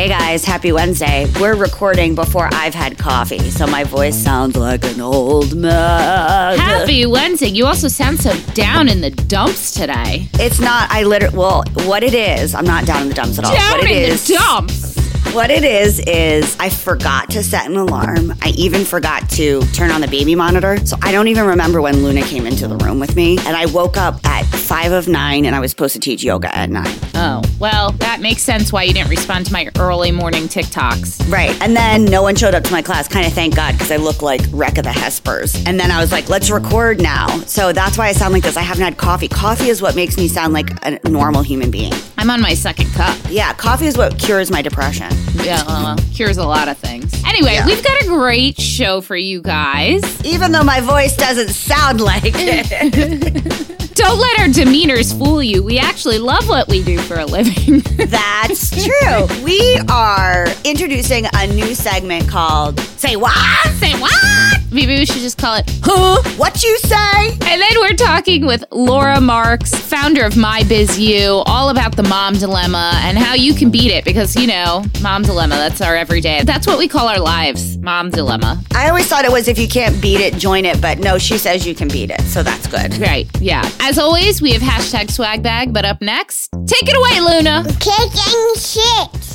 Hey guys, happy Wednesday. We're recording before I've had coffee, so my voice sounds like an old man. Happy Wednesday. You also sound so down in the dumps today. It's not, I literally, well, what it is, I'm not down in the dumps at all. Down what it in is- the dumps. What it is is I forgot to set an alarm. I even forgot to turn on the baby monitor. So I don't even remember when Luna came into the room with me. And I woke up at five of nine and I was supposed to teach yoga at nine. Oh, well, that makes sense why you didn't respond to my early morning TikToks. Right. And then no one showed up to my class. Kind of thank God because I look like Wreck of the Hesperus. And then I was like, let's record now. So that's why I sound like this. I haven't had coffee. Coffee is what makes me sound like a normal human being. I'm on my second cup. Yeah, coffee is what cures my depression. Yeah, well, uh-huh. cures a lot of things. Anyway, Yeah. we've got a great show for you guys. Even though my voice doesn't sound like it. Don't let our demeanors fool you. We actually love what we do for a living. That's true. We are introducing a new segment called Say What? Say what? Maybe we should just call it Huh? What You Say? And then we're talking with Laura Markz, founder of My Biz U, all about the mom dilemma and how you can beat it because, you know, mom dilemma, that's our everyday. That's what we call our lives, mom dilemma. I always thought it was if you can't beat it, join it, but no, she says you can beat it, so that's good. Right, yeah. As always, we have hashtag swag bag, but up next, take it away, Luna. Kicking shit.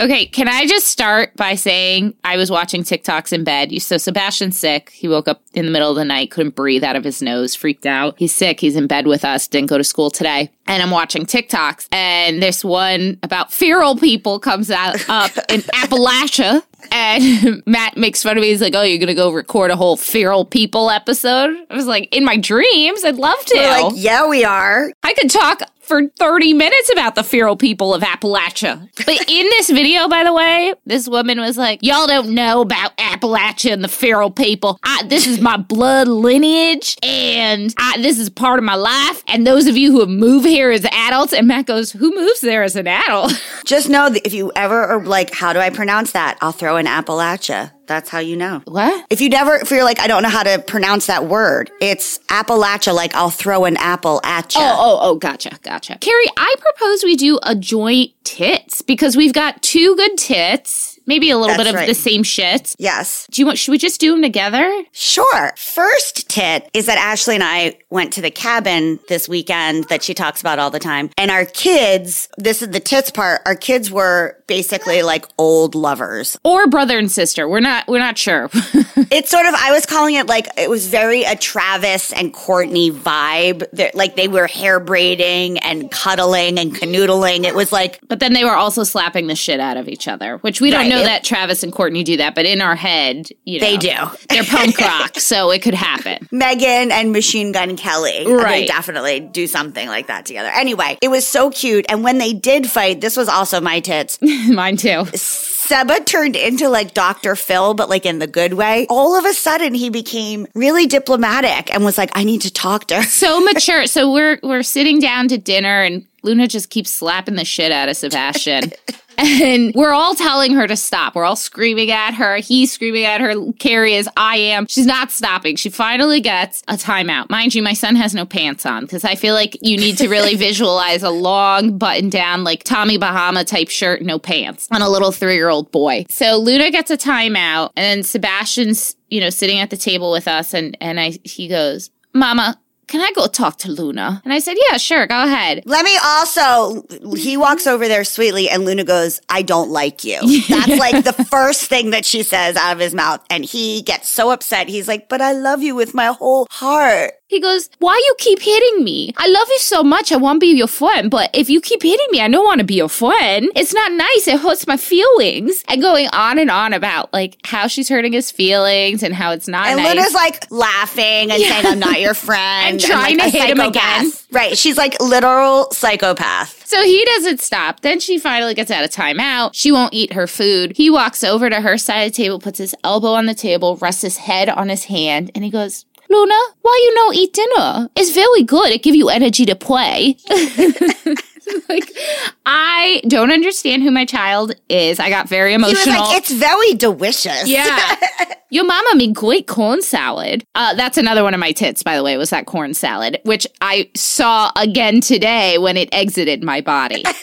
Okay, can I just start by saying I was watching TikToks in bed. So Sebastian's sick. He woke up in the middle of the night, couldn't breathe out of his nose, freaked out. He's sick. He's in bed with us, didn't go to school today. And I'm watching TikToks, and this one about feral people comes out up in Appalachia. And Matt makes fun of me. He's like, "Oh, you're gonna go record a whole feral people episode?" I was like, "In my dreams, I'd love to." We're like, yeah, we are. I could talk for 30 minutes about the feral people of Appalachia. But in this video, by the way, this woman was like, Y'all don't know about Appalachia and the feral people. I, this is my blood lineage, and I, this is part of my life. And those of you who have moved here as adults, and Matt goes, Who moves there as an adult? Just know that if you ever are like, how do I pronounce that? I'll throw in Appalachia. That's how you know. what? If you never, if you're like, I don't know how to pronounce that word, it's Appalachia, like I'll throw an apple at you. Oh, oh, oh, gotcha, gotcha. Carrie, I propose we do a joint tits because we've got two good tits, maybe a little That's bit of right. the same shit. Yes. Do you want, should we just do them together? Sure. First tit is that Ashley and I went to the cabin this weekend that she talks about all the time. And our kids, this is the tits part, our kids were basically like old lovers. or brother and sister. We're not we're not sure. It's sort of, I was calling it like, it was very a Travis and Courtney vibe. They're, like they were hair braiding and cuddling and canoodling. It was like, but then they were also slapping the shit out of each other, which we don't Right. know It- that Travis and Courtney do that, but in our head, you know, They do. They're punk rock, so it could happen. Megan and Machine Gun Kelly. They Right. definitely do something like that together. Anyway, it was so cute. And when they did fight, this was also my tits. Mine too. Seba turned into like Dr. Phil, but like in the good way. All of a sudden, he became really diplomatic and was like, I need to talk to her. So mature. So we're we're sitting down to dinner and Luna just keeps slapping the shit out of Sebastian. And we're all telling her to stop. We're all screaming at her. He's screaming at her. Carrie is, I am. She's not stopping. She finally gets a timeout. Mind you, my son has no pants on because I feel like you need to really visualize a long button down, like Tommy Bahama type shirt, no pants on a little three year old boy. So Luna gets a timeout and Sebastian's, you know, sitting at the table with us and, and I, he goes, Mama, can I go talk to Luna? And I said, Yeah, sure, go ahead. Let me also, he walks over there sweetly and Luna goes, I don't like you. That's like the first thing that she says out of his mouth. And he gets so upset. He's like, but I love you with my whole heart. He goes, Why you keep hitting me? I love you so much. I want to be your friend. But if you keep hitting me, I don't want to be your friend. It's not nice. It hurts my feelings. And going on and on about like how she's hurting his feelings and how it's not And nice. Luna's like laughing and saying, I'm not your friend. And trying like to hit him again. Right. She's like literal psychopath. So he doesn't stop. Then she finally gets out of timeout. She won't eat her food. He walks over to her side of the table, puts his elbow on the table, rests his head on his hand, and he goes, Luna, why you no eat dinner? It's very good. It give you energy to play. like, I don't understand who my child is. I got very He was emotional. like, it's very delicious. Yeah. Your mama made great corn salad. Uh, that's another one of my tits, by the way, was that corn salad, which I saw again today when it exited my body.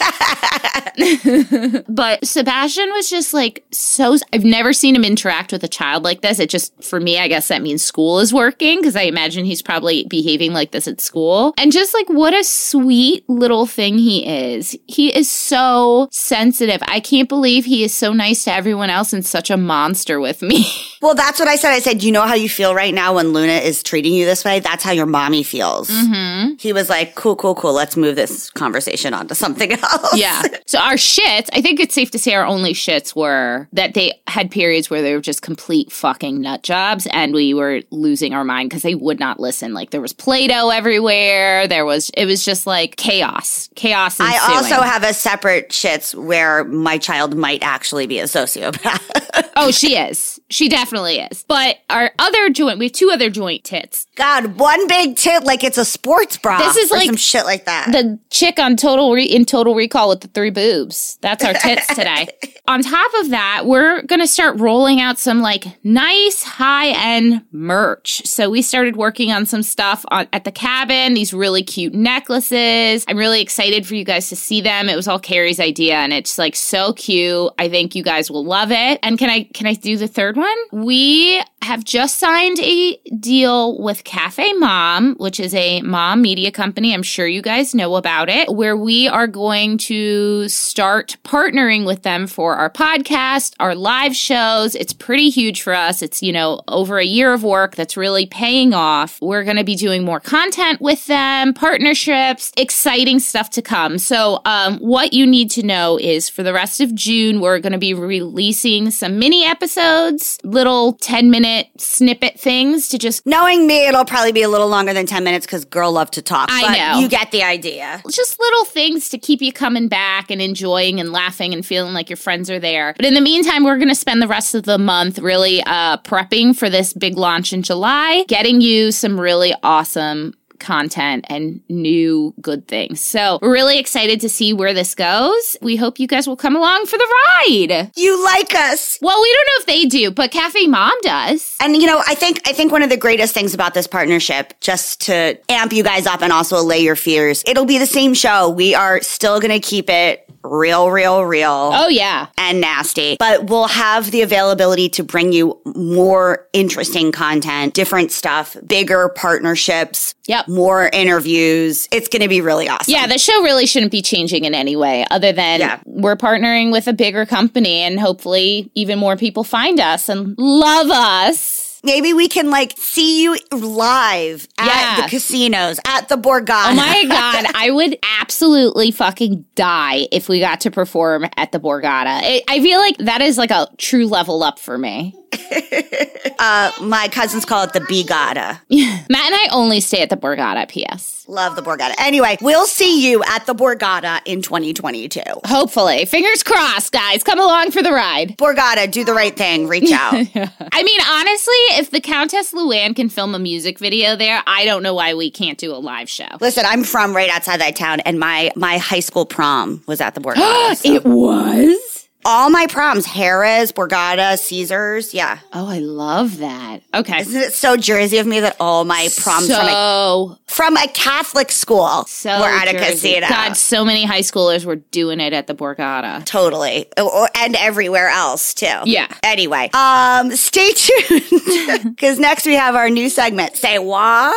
but Sebastian was just like so. I've never seen him interact with a child like this. It just, for me, I guess that means school is working because I imagine he's probably behaving like this at school. And just like what a sweet little thing he is. He is so sensitive. I can't believe he is so nice to everyone else and such a monster with me. Well, that's what I said. I said, you know how you feel right now when Luna is treating you this way? That's how your mommy feels. Mm-hmm. He was like, cool, cool, cool. Let's move this conversation on to something else. Yeah. So our shits, I think it's safe to say our only shits were that they had periods where they were just complete fucking nut jobs and we were losing our mind because they would not listen. Like there was Play-Doh everywhere. There was, it was just like chaos. Chaos ensuing. I also have a separate shits where my child might actually be a sociopath. oh, she is. She definitely is. But our other joint, we have two other joint tits. God, one big tit like it's a sports bra. This is or like some shit like that. The chick on Total Re- in Total Recall with the three boobs. That's our tits today. on top of that, we're going to start rolling out some like nice high end merch. So we started working on some stuff on, at the cabin, these really cute necklaces. I'm really excited for you guys to see them. It was all Carrie's idea and it's like so cute. I think you guys will love it. And can I can I do the third one? We have just signed a deal with Cafe Mom, which is a mom media company. I'm sure you guys know about it, where we are going to start partnering with them for our podcast, our live shows. It's pretty huge for us. It's, you know, over a year of work that's really paying off. We're going to be doing more content with them, partnerships, exciting stuff to come. So, um, what you need to know is for the rest of June, we're going to be releasing some mini episodes, little 10 minute snippet things to just Knowing me, it'll probably be a little longer than 10 minutes because girl love to talk. I but know. You get the idea. just little things to keep you coming back and enjoying and laughing and feeling like your friends are there. But in the meantime, we're going to spend the rest of the month really uh, prepping for this big launch in July, getting you some really awesome content and new good things. So we're really excited to see where this goes. We hope you guys will come along for the ride. You like us. Well, we don't know if they do, but Cafe Mom does. And you know, I think I think one of the greatest things about this partnership, just to amp you guys up and also allay your fears, it'll be the same show. We are still gonna keep it real, real, real. Oh, yeah. and nasty, but we'll have the availability to bring you more interesting content, different stuff, bigger partnerships, Yep. More interviews. It's going to be really awesome. Yeah, the show really shouldn't be changing in any way other than Yeah. we're partnering with a bigger company and hopefully even more people find us and love us. Maybe we can like see you live at Yeah. the casinos, at the Borgata. Oh my God, I would absolutely fucking die if we got to perform at the Borgata. I I feel like that is like a true level up for me. Uh, my cousins call it the Bigata. Matt and I only stay at the Borgata, P.S. Love the Borgata. Anyway, we'll see you at the Borgata in 2022. Hopefully. Fingers crossed, guys. Come along for the ride. Borgata, do the right thing. Reach out. I mean, honestly, if the Countess Luann can film a music video there, I don't know why we can't do a live show. Listen, I'm from right outside that town, and my my high school prom was at the Borgata. so- It was? All my proms, Harrah's, Borgata, Caesars. Yeah. Oh, I love that. Okay. Isn't it so Jersey of me that all my proms from, a, from a Catholic school so were at a Jersey. casino? God, so many high schoolers were doing it at the Borgata. Totally. And everywhere else too. Yeah. Anyway, um, stay tuned. Because next we have our new segment. Say what?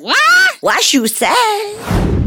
What? What you say?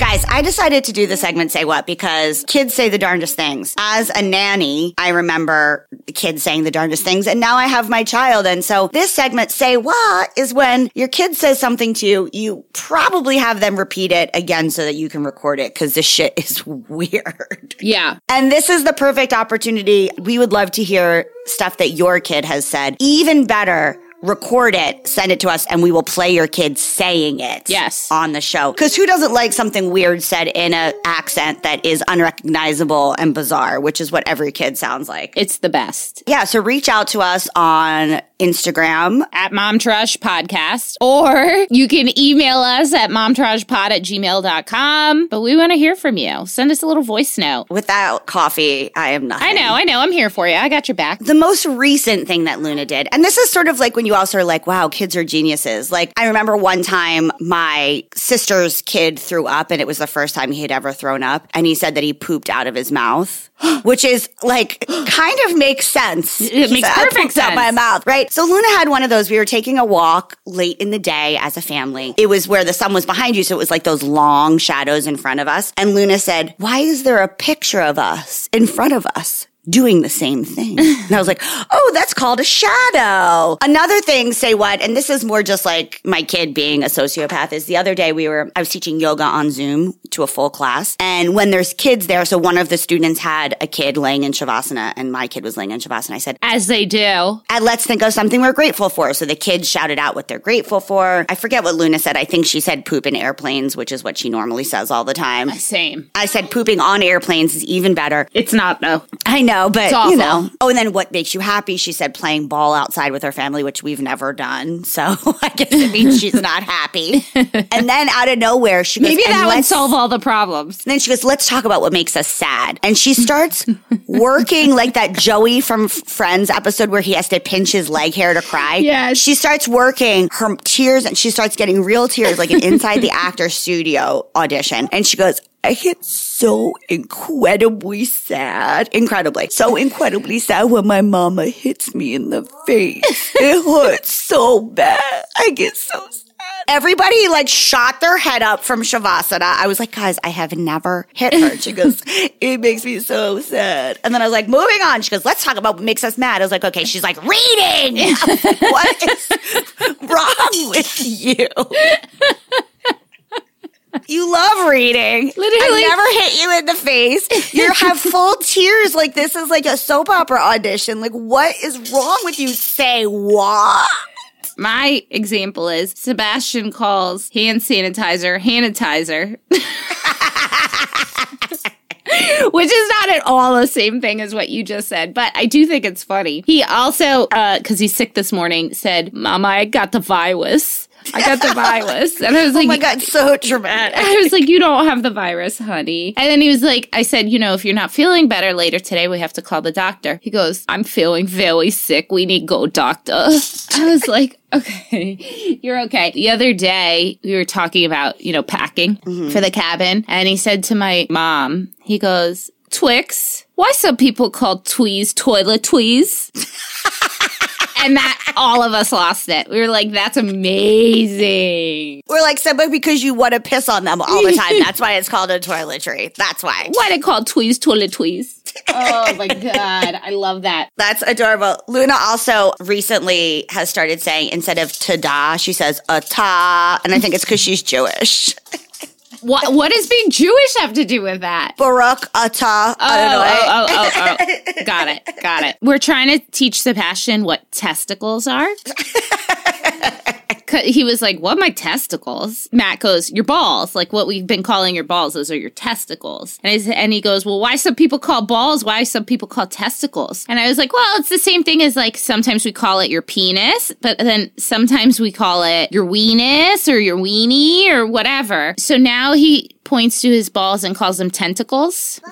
Guys, I decided to do the segment Say What because kids say the darndest things. As a nanny, I remember kids saying the darndest things, and now I have my child. And so this segment, Say What, is when your kid says something to you, you probably have them repeat it again so that you can record it because this shit is weird. Yeah. And this is the perfect opportunity. We would love to hear stuff that your kid has said. Even better, record it, send it to us, and we will play your kids saying it. Yes. On the show. Because who doesn't like something weird said in an accent that is unrecognizable and bizarre, which is what every kid sounds like. It's the best. Yeah, so reach out to us on Instagram. At Mom Podcast. Or you can email us at momtrashpod at gmail.com. But we want to hear from you. Send us a little voice note. Without coffee, I am nothing. I know, I know. I'm here for you. I got your back. the most recent thing that Luna did, and this is sort of like when you also are like, wow, kids are geniuses. Like, I remember one time my sister's kid threw up, and it was the first time he had ever thrown up, and he said that he pooped out of his mouth. Which is like kind of makes sense. It makes said, "I perfect sense. out my mouth, right? So Luna had one of those. We were taking a walk late in the day as a family. It was where the sun was behind you, so it was like those long shadows in front of us. And Luna said, "Why is there a picture of us in front of us?" Doing the same thing. And I was like, oh, that's called a shadow. Another thing, say what, and this is more just like my kid being a sociopath, is the other day we were, I was teaching yoga on Zoom to a full class. And when there's kids there, so one of the students had a kid laying in Shavasana and my kid was laying in Shavasana. I said, As they do. and let's think of something we're grateful for. So the kids shouted out what they're grateful for. I forget what Luna said. I think she said poop in airplanes, which is what she normally says all the time. Same. I said pooping on airplanes is even better. It's not, though. I know, but awful. you know. Oh, and then what makes you happy? She said playing ball outside with her family, which we've never done. So I guess it means she's not happy. and then out of nowhere, she goes, Maybe that would solve all the problems. and then she goes, let's talk about what makes us sad. And she starts working like that Joey from Friends episode where he has to pinch his leg hair to cry. Yes. She starts working her tears and she starts getting real tears like an inside the actor studio audition. And she goes, I get so incredibly sad. Incredibly. So incredibly sad when my mama hits me in the face. It hurts so bad. I get so sad. Everybody like shot their head up from Shavasana. I was like, guys, I have never hit her. She goes, it makes me so sad. And then I was like, moving on. She goes, let's talk about what makes us mad. I was like, okay. She's like, reading. Like, what is wrong with you? You love reading. Literally. I never hit you in the face. You have full tears. Like this is like a soap opera audition. Like what is wrong with you? Say what? My example is Sebastian calls hand sanitizer sanitizer. Which is not at all the same thing as what you just said, but I do think it's funny. He also, uh, because he's sick this morning, said, Mama, I got the virus. I got the virus. And I was oh like, Oh my god, so dramatic. I was like, you don't have the virus, honey. And then he was like, I said, you know, if you're not feeling better later today, we have to call the doctor. He goes, I'm feeling very sick. We need go doctor. I was like, okay, you're okay. The other day, we were talking about, you know, packing mm-hmm. for the cabin. And he said to my mom, he goes, Twix, why some people call tweez toilet tweez? and that all of us lost it. We were like, that's amazing. We're like, Simba, because you want to piss on them all the time. That's why it's called a toiletry. That's why. Why they call tweez toilet tweez? Oh my god, I love that. That's adorable. Luna also recently has started saying instead of ta-da, she says a ta, and I think it's because she's Jewish. What what does being Jewish have to do with that? Baruch atah. Adonai. Oh, oh, oh, oh, oh. Got it. Got it. We're trying to teach Sebastian what testicles are. He was like, What my testicles? Matt goes, Your balls. Like what we've been calling your balls, those are your testicles. And, I, and he goes, Well, why some people call balls? Why some people call testicles? And I was like, Well, it's the same thing as like sometimes we call it your penis, but then sometimes we call it your weenus or your weenie or whatever. So now he points to his balls and calls them tentacles.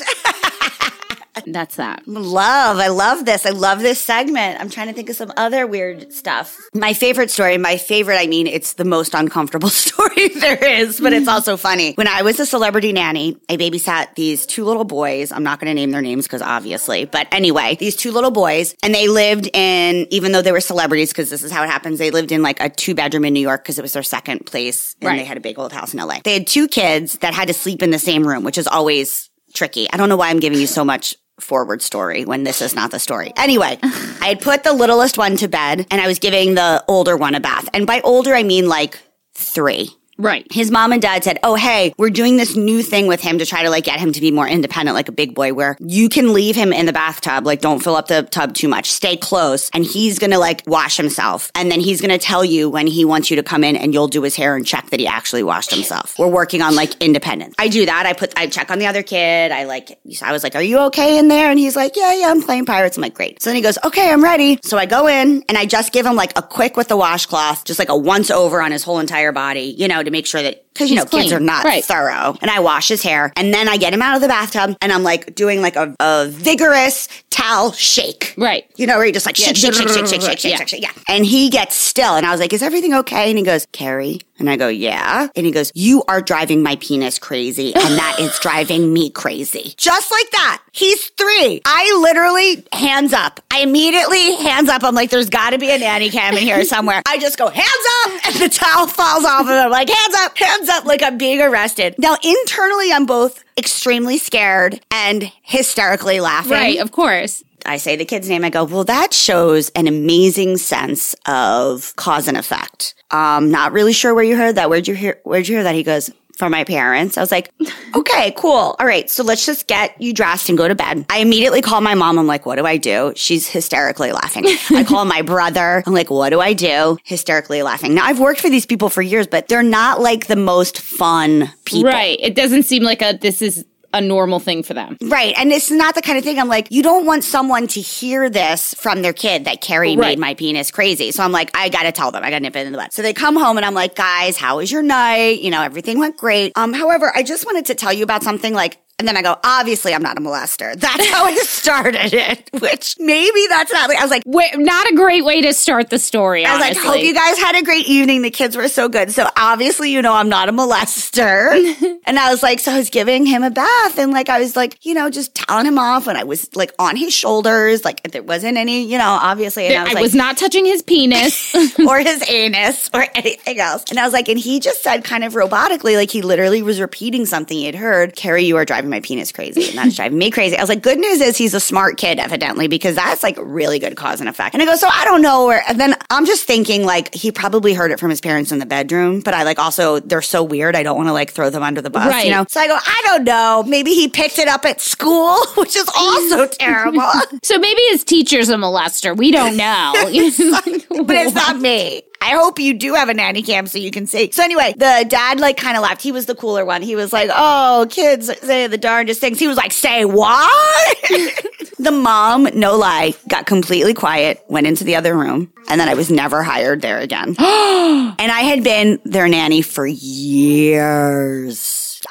That's that. Love. I love this. I love this segment. I'm trying to think of some other weird stuff. My favorite story, my favorite, I mean, it's the most uncomfortable story there is, but it's also funny. When I was a celebrity nanny, I babysat these two little boys. I'm not going to name their names because obviously, but anyway, these two little boys, and they lived in, even though they were celebrities, because this is how it happens, they lived in like a two bedroom in New York because it was their second place and Right. they had a big old house in LA. They had two kids that had to sleep in the same room, which is always tricky. I don't know why I'm giving you so much forward story when this is not the story. Anyway, I had put the littlest one to bed and I was giving the older one a bath. And by older, I mean like three. Right. His mom and dad said, Oh, hey, we're doing this new thing with him to try to like get him to be more independent, like a big boy, where you can leave him in the bathtub. Like, don't fill up the tub too much. Stay close. And he's going to like wash himself. And then he's going to tell you when he wants you to come in and you'll do his hair and check that he actually washed himself. We're working on like independence. I do that. I put, I check on the other kid. I like, I was like, Are you okay in there? And he's like, Yeah, yeah, I'm playing pirates. I'm like, Great. So then he goes, Okay, I'm ready. So I go in and I just give him like a quick with the washcloth, just like a once over on his whole entire body, you know, to make sure that because you know kids are not Right. thorough. And I wash his hair, and then I get him out of the bathtub, and I'm like doing like a, a vigorous towel shake. Right. You know, where you just like shake, shake, shake, shake, shake, shake, shake, Yeah. shake, shake, yeah. And he gets still, and I was like, "Is everything okay?" And he goes, "Carrie," and I go, "Yeah," and he goes, "You are driving my penis crazy, and that is driving me crazy." Just like that. He's three. I literally hands up. I immediately hands up. I'm like, "There's got to be a nanny cam in here somewhere." I just go hands up, and the towel falls off of him. Like hands up, hands up, like I'm being arrested. Now internally, I'm both extremely scared and hysterically laughing. Right, of course. I say the kid's name. I go, well, that shows an amazing sense of cause and effect. Um, not really sure where you heard that. Where'd you hear? Where'd you hear that? He goes, from my parents. I was like, okay, cool. All right. So let's just get you dressed and go to bed. I immediately call my mom. I'm like, what do I do? She's hysterically laughing. I call my brother. I'm like, what do I do? Hysterically laughing. Now I've worked for these people for years, but they're not like the most fun people. Right. It doesn't seem like a this is a normal thing for them. Right. And it's not the kind of thing I'm like, you don't want someone to hear this from their kid that Carrie Right. made my penis crazy. So I'm like, I gotta tell them. I gotta nip it in the bud. So they come home and I'm like, guys, how was your night? You know, everything went great. Um, however, I just wanted to tell you about something like and then I go, obviously, I'm not a molester. That's how I started it, which maybe that's not, Like, I was like, Wait, not a great way to start the story. I was like, hope you guys had a great evening. The kids were so good. So obviously, you know, I'm not a molester. and I was like, so I was giving him a bath and like, I was like, you know, just telling him off and I was like on his shoulders. Like there wasn't any, you know, obviously. And I was I like, was not touching his penis. or his anus or anything else. And I was like, and he just said kind of robotically, like he literally was repeating something he had heard. Carrie, you are driving my penis crazy. And that's driving me crazy. I was like, good news is he's a smart kid, evidently, because that's like really good cause and effect. And I go, so I don't know where, and then I'm just thinking like he probably heard it from his parents in the bedroom, but I like also, they're so weird. I don't want to like throw them under the bus, Right. you know? So I go, I don't know. Maybe he picked it up at school, which is also terrible. so maybe his teacher's a molester. We don't know. but it's not me. I hope you do have a nanny cam so you can see. So anyway, the dad like kind of laughed. He was the cooler one. He was like, "Oh, kids say the darndest things." He was like, "Say what?" the mom, no lie, got completely quiet, went into the other room, and then I was never hired there again. and I had been their nanny for years.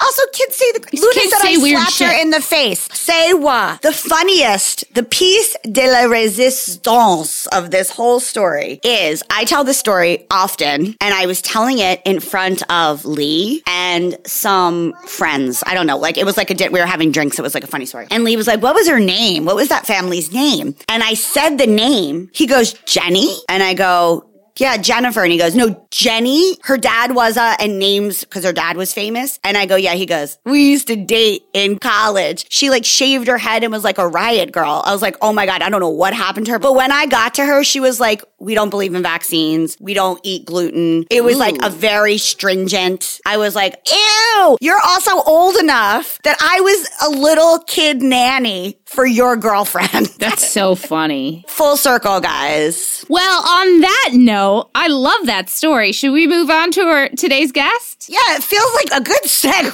Also, kids say the Luna kids said say I weird slapped her in the face. Say what? The funniest, the piece de la resistance of this whole story is I tell this story often, and I was telling it in front of Lee and some friends. I don't know, like it was like a we were having drinks. It was like a funny story, and Lee was like, "What was her name? What was that family's name?" And I said the name. He goes, "Jenny," and I go. Yeah, Jennifer. And he goes, no, Jenny. Her dad was a, and names, cause her dad was famous. And I go, yeah, he goes, we used to date in college. She like shaved her head and was like a riot girl. I was like, oh my God, I don't know what happened to her. But when I got to her, she was like, we don't believe in vaccines. We don't eat gluten. It was like a very stringent. I was like, ew, you're also old enough that I was a little kid nanny for your girlfriend. That's so funny. Full circle, guys. Well, on that note, I love that story. Should we move on to our today's guest? Yeah, it feels like a good segue.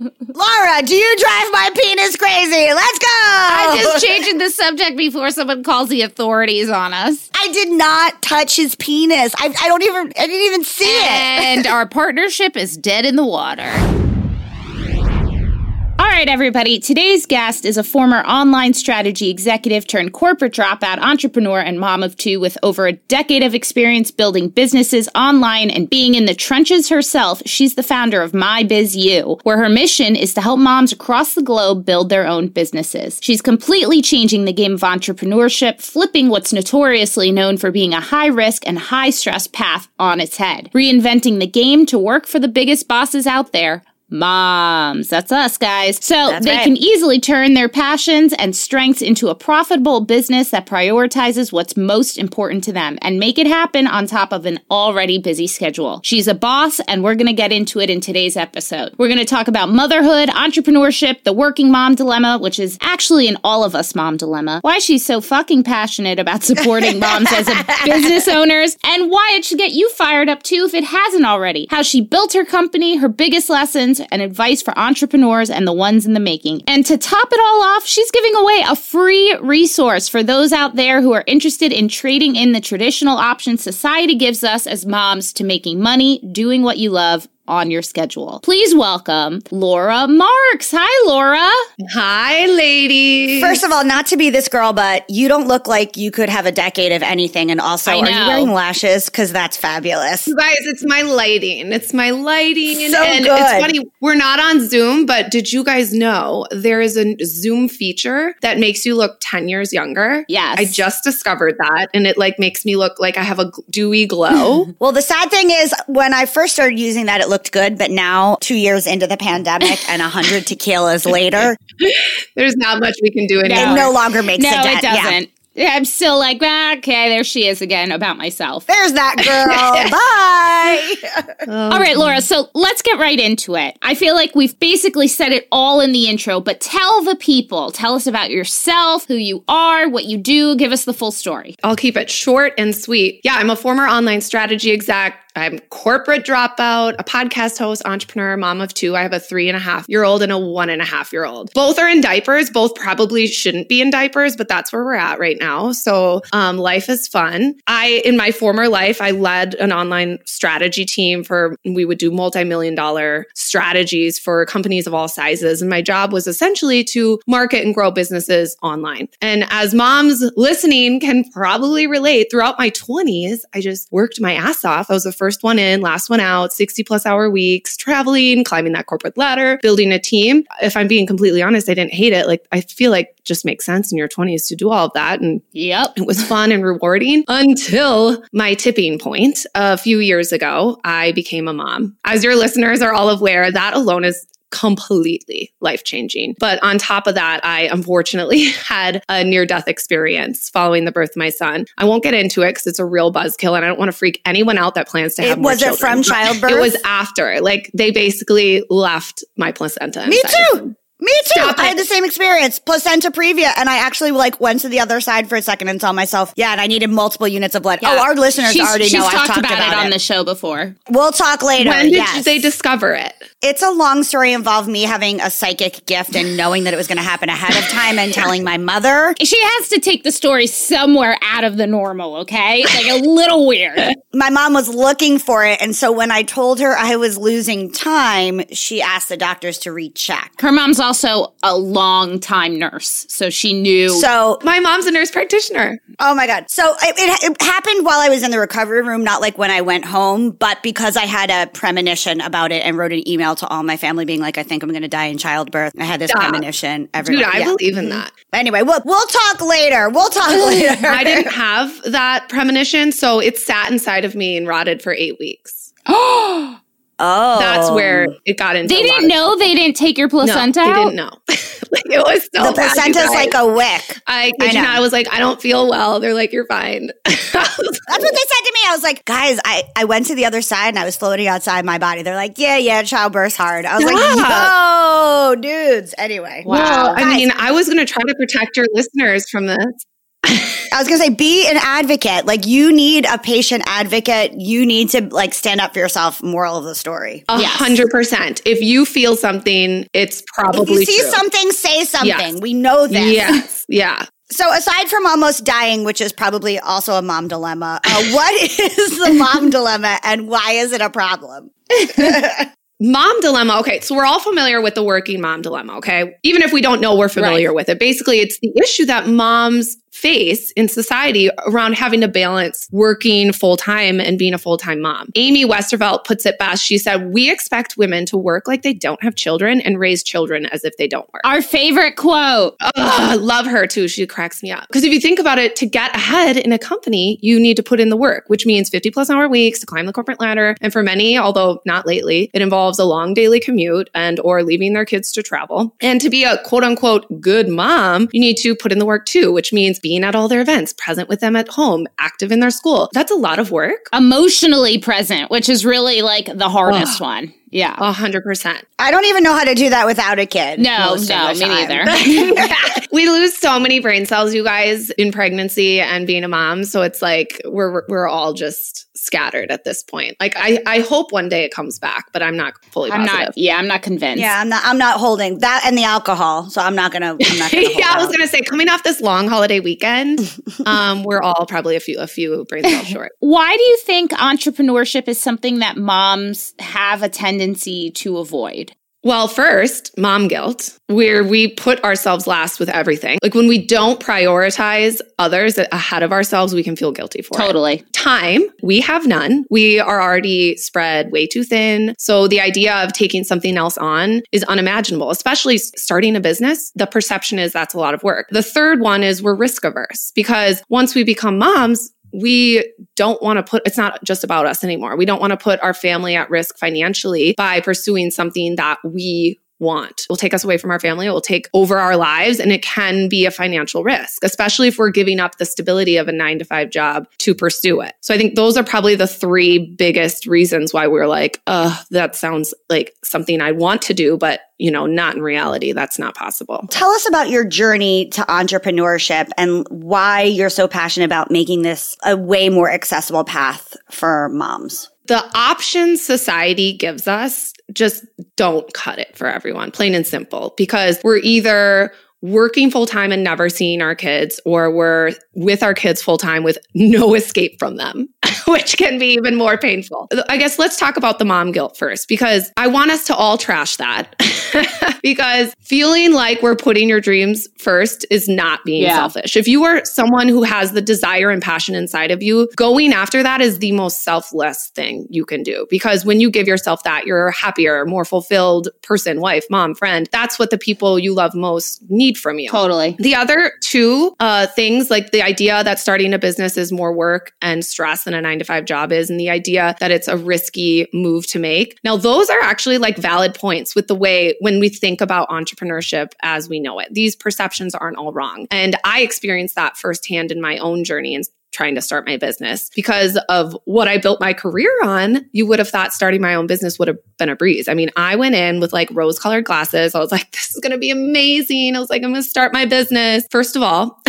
Laura, do you drive my penis crazy? Let's go. I'm just changing the subject before someone calls the authorities on us. I did not touch his penis. I, I don't even. I didn't even see it. And our partnership is dead in the water. All right, everybody. Today's guest is a former online strategy executive turned corporate dropout entrepreneur and mom of two with over a decade of experience building businesses online and being in the trenches herself. She's the founder of My Biz U, where her mission is to help moms across the globe build their own businesses. She's completely changing the game of entrepreneurship, flipping what's notoriously known for being a high risk and high stress path on its head, reinventing the game to work for the biggest bosses out there moms. That's us, guys. So That's they right. can easily turn their passions and strengths into a profitable business that prioritizes what's most important to them and make it happen on top of an already busy schedule. She's a boss, and we're going to get into it in today's episode. We're going to talk about motherhood, entrepreneurship, the working mom dilemma, which is actually an all of us mom dilemma, why she's so fucking passionate about supporting moms as a business owners, and why it should get you fired up too if it hasn't already. How she built her company, her biggest lessons, and advice for entrepreneurs and the ones in the making. And to top it all off, she's giving away a free resource for those out there who are interested in trading in the traditional options society gives us as moms to making money, doing what you love on your schedule. Please welcome Laura Markz. Hi, Laura. Hi, ladies. First of all, not to be this girl, but you don't look like you could have a decade of anything. And also, are you wearing lashes? Because that's fabulous. You guys, it's my lighting. It's my lighting. So and good. it's funny, we're not on Zoom, but did you guys know there is a Zoom feature that makes you look 10 years younger? Yes. I just discovered that and it like makes me look like I have a dewy glow. Well, the sad thing is, when I first started using that, it looked good. But now, two years into the pandemic and a hundred tequilas later, There's not much we can do it anymore. no longer makes No, a dent. it Yeah. doesn't. Yeah. I'm still like, ah, okay, there she is again about myself. There's that girl. Bye. Oh. All right, Laura, so let's get right into it. I feel like we've basically said it all in the intro, but tell the people, tell us about yourself, who you are, what you do, give us the full story. I'll keep it short and sweet. Yeah, I'm a former online strategy exec. I'm corporate dropout, a podcast host, entrepreneur, mom of two. I have a three and a half year old and a one and a half year old. Both are in diapers. Both probably shouldn't be in diapers, but that's where we're at right now. So um, life is fun. I, in my former life, I led an online strategy team for, we would do multi million dollar strategies for companies of all sizes. And my job was essentially to market and grow businesses online. And as moms listening can probably relate, throughout my 20s, I just worked my ass off. I was the first one in, last one out, 60 plus hour weeks, traveling, climbing that corporate ladder, building a team. If I'm being completely honest, I didn't hate it. Like, I feel like just makes sense in your 20s to do all of that. And Yep. it was fun and rewarding until my tipping point a few years ago. I became a mom. As your listeners are all aware, that alone is completely life changing. But on top of that, I unfortunately had a near death experience following the birth of my son. I won't get into it because it's a real buzzkill and I don't want to freak anyone out that plans to have It, was it from childbirth? It was after. Like they basically left my placenta. Me inside. too. Me too. Stop I it. had the same experience. Placenta previa, and I actually like went to the other side for a second and saw myself, "Yeah, and I needed multiple units of blood." Yeah. Oh, our listeners She's, already she's know. I've talked, talked about, it on the show before. We'll talk later. When did yes. they discover it? It's a long story involved me having a psychic gift and knowing that it was going to happen ahead of time and telling my mother. She has to take the story somewhere out of the normal, okay? Like a little weird. My mom was looking for it, and so when I told her I was losing time, she asked the doctors to recheck. Her mom's also a long time nurse, so she knew. So My mom's a nurse practitioner. Oh my God. So it, it, it happened while I was in the recovery room, not like when I went home, but because I had a premonition about it and wrote an email to all my family being like, I think I'm going to die in childbirth. I had this Stop. premonition. Dude, I yeah. believe in mm-hmm. that. Anyway, we'll, we'll talk later. We'll talk later. I didn't have that premonition, so it sat inside of me and rotted for eight weeks. Oh. Oh, that's where oh. it got into. they didn't know they didn't take your No, placenta they didn't know. like it was so The bad, you placenta's guys. like a wick. I, I you know. not, I was like, I don't feel well. They're like, you're fine. That's what they said to me. I was like, guys, I, I went to the other side and I was floating outside my body. They're like, yeah, yeah, childbirth's hard. I was like, yo, dudes. Anyway. Wow. Well, I mean, I was going to try to protect your listeners from this. I was gonna say, be an advocate. Like you need a patient advocate. You need to like stand up for yourself. Moral of the story. A hundred percent. If you feel something, it's If probably you see true. something, say something. Yes. We know this. Yes. Yeah. So aside from almost dying, which is probably also a mom dilemma, uh, what is the mom dilemma and why is it a problem? Mom dilemma. Okay, so we're all familiar with the working mom dilemma, okay? Even if we don't know we're familiar with it. Basically, it's the issue that moms face in society around having to balance working full time and being a full time mom. Amy Westervelt puts it best. She said, We expect women to work like they don't have children and raise children as if they don't work. Our favorite quote. Ugh, I love her too. She cracks me up. Because if you think about it, to get ahead in a company, you need to put in the work, which means 50 plus hour weeks to climb the corporate ladder. And for many, although not lately, it involves a long daily commute and or leaving their kids to travel. And to be a quote unquote good mom, you need to put in the work too, which means being at all their events, present with them at home, active in their school. That's a lot of work. Emotionally present, which is really like the hardest one. Yeah. A hundred percent. I don't even know how to do that without a kid. No, no, me neither. we lose so many brain cells, you guys, in pregnancy and being a mom. So it's like we're we're all just scattered at this point. Like I I hope one day it comes back, but I'm not fully I'm positive. not. Yeah, I'm not convinced. yeah, I'm not. I'm not holding that and the alcohol. So I'm not gonna. I'm not gonna. hold yeah, I was out. gonna say coming off this long holiday weekend, um, we're all probably a few a few brain cells short. Why do you think entrepreneurship is something that moms have a tendency to avoid? Well, first, mom guilt, where we put ourselves last with everything. Like when we don't prioritize others ahead of ourselves, we can feel guilty for it. Totally. time we have none we are already spread way too thin so the idea of taking something else on is unimaginable especially starting a business the perception is that's a lot of work the third one is we're risk averse because once we become moms we don't want to put it's not just about us anymore. We don't want to put our family at risk financially by pursuing something that we want. It will take us away from our family. It will take over our lives and it can be a financial risk, especially if we're giving up the stability of a nine to five job to pursue it. So I think those are probably the three biggest reasons why we're like, uh, that sounds like something I want to do, but you know, not in reality. That's not possible. Tell us about your journey to entrepreneurship and why you're so passionate about making this a way more accessible path for moms. The options society gives us just don't cut it for everyone, plain and simple, because we're either working full time and never seeing our kids, or we're with our kids full time with no escape from them, which can be even more painful. I guess let's talk about the mom guilt first, because I want us to all trash that. because feeling like we're putting your dreams first is not being Yeah. selfish. If you are someone who has the desire and passion inside of you, going after that is the most selfless thing you can do. Because when you give yourself that, you're a happier, more fulfilled person, wife, mom, friend. That's what the people you love most need from you. Totally. The other two uh, things, like the idea that starting a business is more work and stress than a nine to five job is, and the idea that it's a risky move to make. Now, those are actually like valid points with the way when we think about entrepreneurship as we know it. These perceptions aren't all wrong. And I experienced that firsthand in my own journey and trying to start my business because of what I built my career on. You would have thought starting my own business would have been a breeze. I mean, I went in with like rose colored glasses. I was like, this is going to be amazing. I was like, I'm going to start my business. First of all,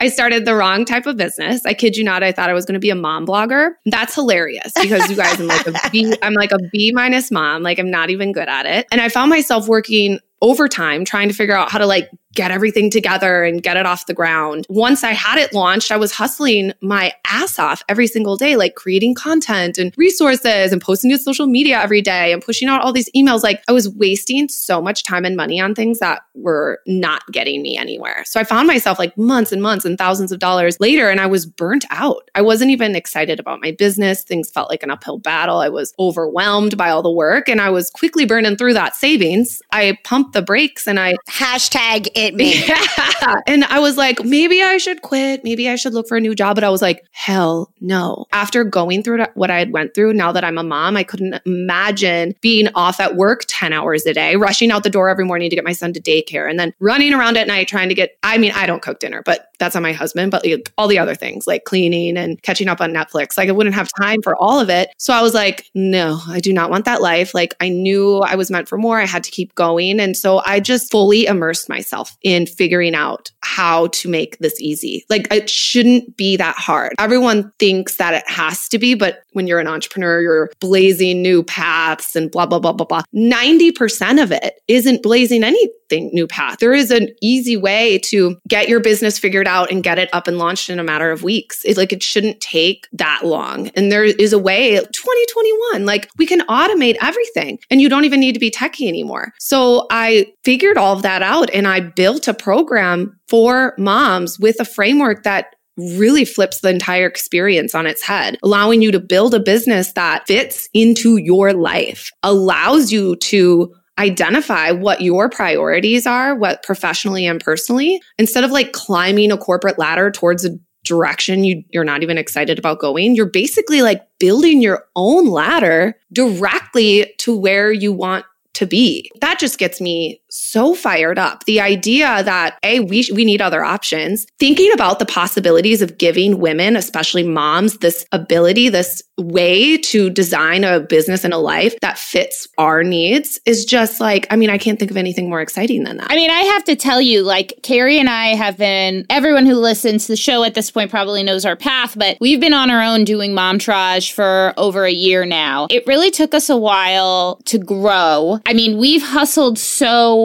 I started the wrong type of business. I kid you not. I thought I was going to be a mom blogger. That's hilarious because you guys, I'm like a B, I'm like a B minus mom. Like I'm not even good at it. And I found myself working overtime trying to figure out how to like get everything together and get it off the ground. Once I had it launched, I was hustling my ass off every single day, like creating content and resources and posting to social media every day and pushing out all these emails. Like I was wasting so much time and money on things that were not getting me anywhere. So I found myself like months and months and thousands of dollars later, and I was burnt out. I wasn't even excited about my business. Things felt like an uphill battle. I was overwhelmed by all the work and I was quickly burning through that savings. I pumped the brakes and I Hashtag it yeah. And I was like, maybe I should quit. Maybe I should look for a new job. But I was like, hell no. After going through what I had went through, now that I'm a mom, I couldn't imagine being off at work 10 hours a day, rushing out the door every morning to get my son to daycare and then running around at night trying to get, I mean, I don't cook dinner, but that's on my husband, but like, all the other things like cleaning and catching up on Netflix. Like I wouldn't have time for all of it. So I was like, no, I do not want that life. Like I knew I was meant for more. I had to keep going. And so I just fully immersed myself in figuring out how to make this easy. Like it shouldn't be that hard. Everyone thinks that it has to be, but when you're an entrepreneur, you're blazing new paths and blah, blah, blah, blah, blah. 90% of it isn't blazing anything new path. There is an easy way to get your business figured out and get it up and launched in a matter of weeks. It, like it shouldn't take that long. And there is a way 2021, like we can automate everything and you don't even need to be techie anymore. So I figured all of that out and I built a program for moms with a framework that really flips the entire experience on its head, allowing you to build a business that fits into your life, allows you to identify what your priorities are, what professionally and personally, instead of like climbing a corporate ladder towards a direction you, you're not even excited about going, you're basically like building your own ladder directly to where you want to be. That just gets me so fired up. The idea that a we we need other options. Thinking about the possibilities of giving women, especially moms, this ability, this way to design a business and a life that fits our needs is just like I mean, I can't think of anything more exciting than that. I mean, I have to tell you, like Carrie and I have been. Everyone who listens to the show at this point probably knows our path, but we've been on our own doing Momtourage for over a year now. It really took us a while to grow. I mean, we've hustled so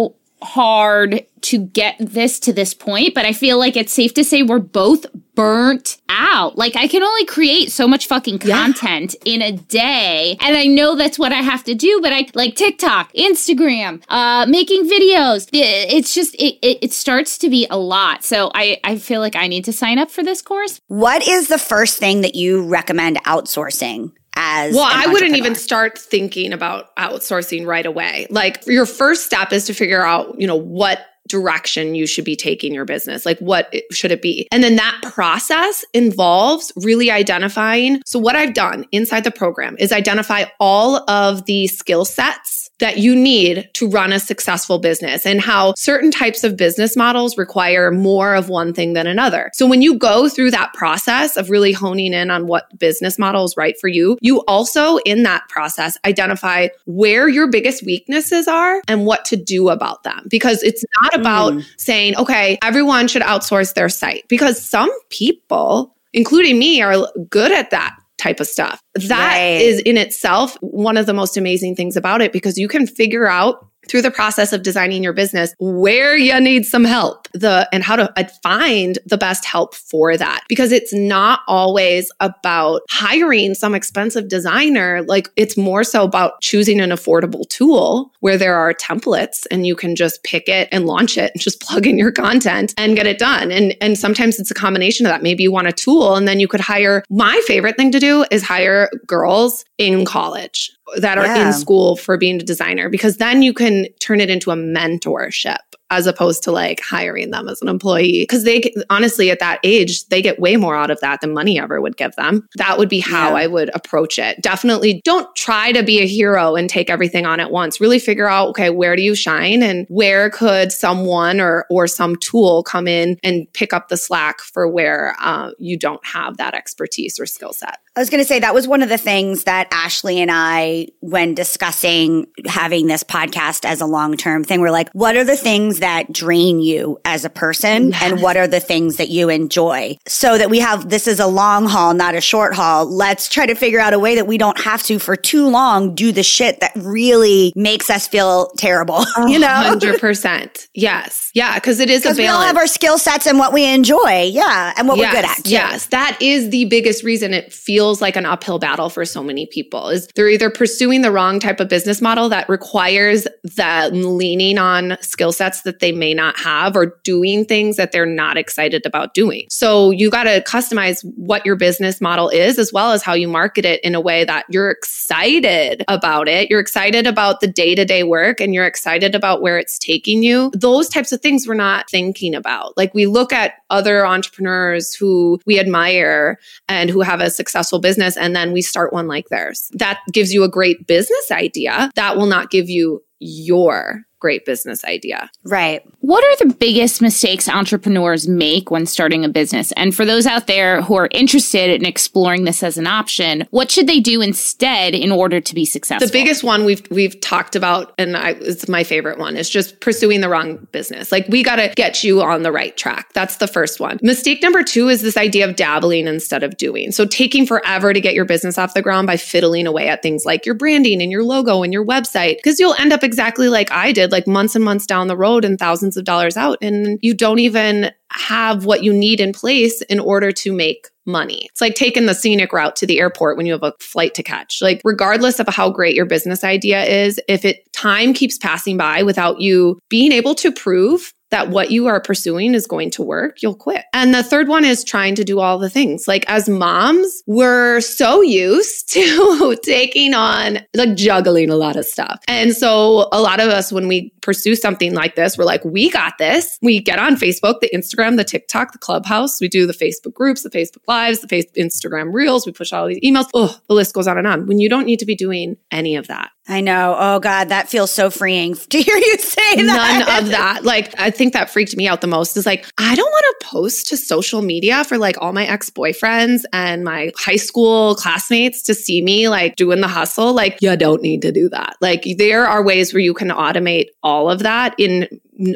hard to get this to this point, but I feel like it's safe to say we're both burnt out. Like I can only create so much fucking content yeah. in a day. And I know that's what I have to do, but I like TikTok, Instagram, uh, making videos. It's just, it, it, it starts to be a lot. So I, I feel like I need to sign up for this course. What is the first thing that you recommend outsourcing? As well i wouldn't even start thinking about outsourcing right away. Like your first step is to figure out you know what direction you should be taking your business. Like what should it be? And then that process involves really identifying so what i've done inside the program is identify all of the skill sets that you need to run a successful business and how certain types of business models require more of one thing than another. So when you go through that process of really honing in on what business model is right for you, you also in that process identify where your biggest weaknesses are and what to do about them. Because it's not about mm. saying, okay, everyone should outsource their site because some people including me are good at that type of stuff. That right. is in itself one of the most amazing things about it because you can figure out through the process of designing your business where you need some help the and how to uh, find the best help for that. Because it's not always about hiring some expensive designer. Like it's more so about choosing an affordable tool where there are templates and you can just pick it and launch it and just plug in your content and get it done. And and sometimes it's a combination of that. Maybe you want a tool and then you could hire my favorite thing to do is hire girls in college that are yeah. in school for being a designer because then you can turn it into a mentorship as opposed to like hiring them as an employee. Because they honestly at that age they get way more out of that than money ever would give them. That would be how yeah. i would approach it. Definitely don't try to be a hero and take everything on at once. Really figure out okay where do you shine and where could someone or or some tool come in and pick up the slack for where uh, you don't have that expertise or skill set. I was going to say that was one of the things that Ashley and I, when discussing having this podcast as a long term thing, we're like, what are the things that drain you as a person yes. and what are the things that you enjoy? So that we have this is a long haul, not a short haul. Let's try to figure out a way that we don't have to for too long do the shit that really makes us feel terrible. you know, hundred percent. Yes, yeah, because it is a balance. We all have our skill sets and what we enjoy. Yeah, and what yes, we're good at. Too. Yes, that is the biggest reason it feels like an uphill battle for so many people is they're either pursuing the wrong type of business model that requires that leaning on skill sets that they may not have or doing things that they're not excited about doing. So you got to customize what your business model is as well as how you market it in a way that you're excited about it. You're excited about the day to day work and you're excited about where it's taking you. Those types of things we're not thinking about. Like we look at other entrepreneurs who we admire and who have a successful successful business and then we start one like theirs. That gives you a great business idea. That will not give you your great business idea. Right. What are the biggest mistakes entrepreneurs make when starting a business? And for those out there who are interested in exploring this as an option, what should they do instead in order to be successful? The biggest one we've we've talked about and I, it's my favorite one is just pursuing the wrong business. Like we got to get you on the right track. That's the first one. Mistake number 2 is this idea of dabbling instead of doing. So taking forever to get your business off the ground by fiddling away at things like your branding and your logo and your website because you'll end up exactly like I did like months and months down the road and thousands of dollars out and you don't even have what you need in place in order to make money. It's like taking the scenic route to the airport when you have a flight to catch. Like regardless of how great your business idea is, if it time keeps passing by without you being able to prove that what you are pursuing is going to work, you'll quit. And the third one is trying to do all the things. Like as moms, we're so used to taking on like juggling a lot of stuff. And so a lot of us, when we pursue something like this, we're like, we got this. We get on Facebook, the Instagram, the TikTok, the Clubhouse. We do the Facebook groups, the Facebook Lives, the Facebook, Instagram Reels. We push all these emails. Oh, the list goes on and on. When you don't need to be doing any of that. I know. Oh God, that feels so freeing to hear you say that. None of that. Like, I think that freaked me out the most is like, I don't want to post to social media for like all my ex boyfriends and my high school classmates to see me like doing the hustle. Like, you don't need to do that. Like, there are ways where you can automate all of that in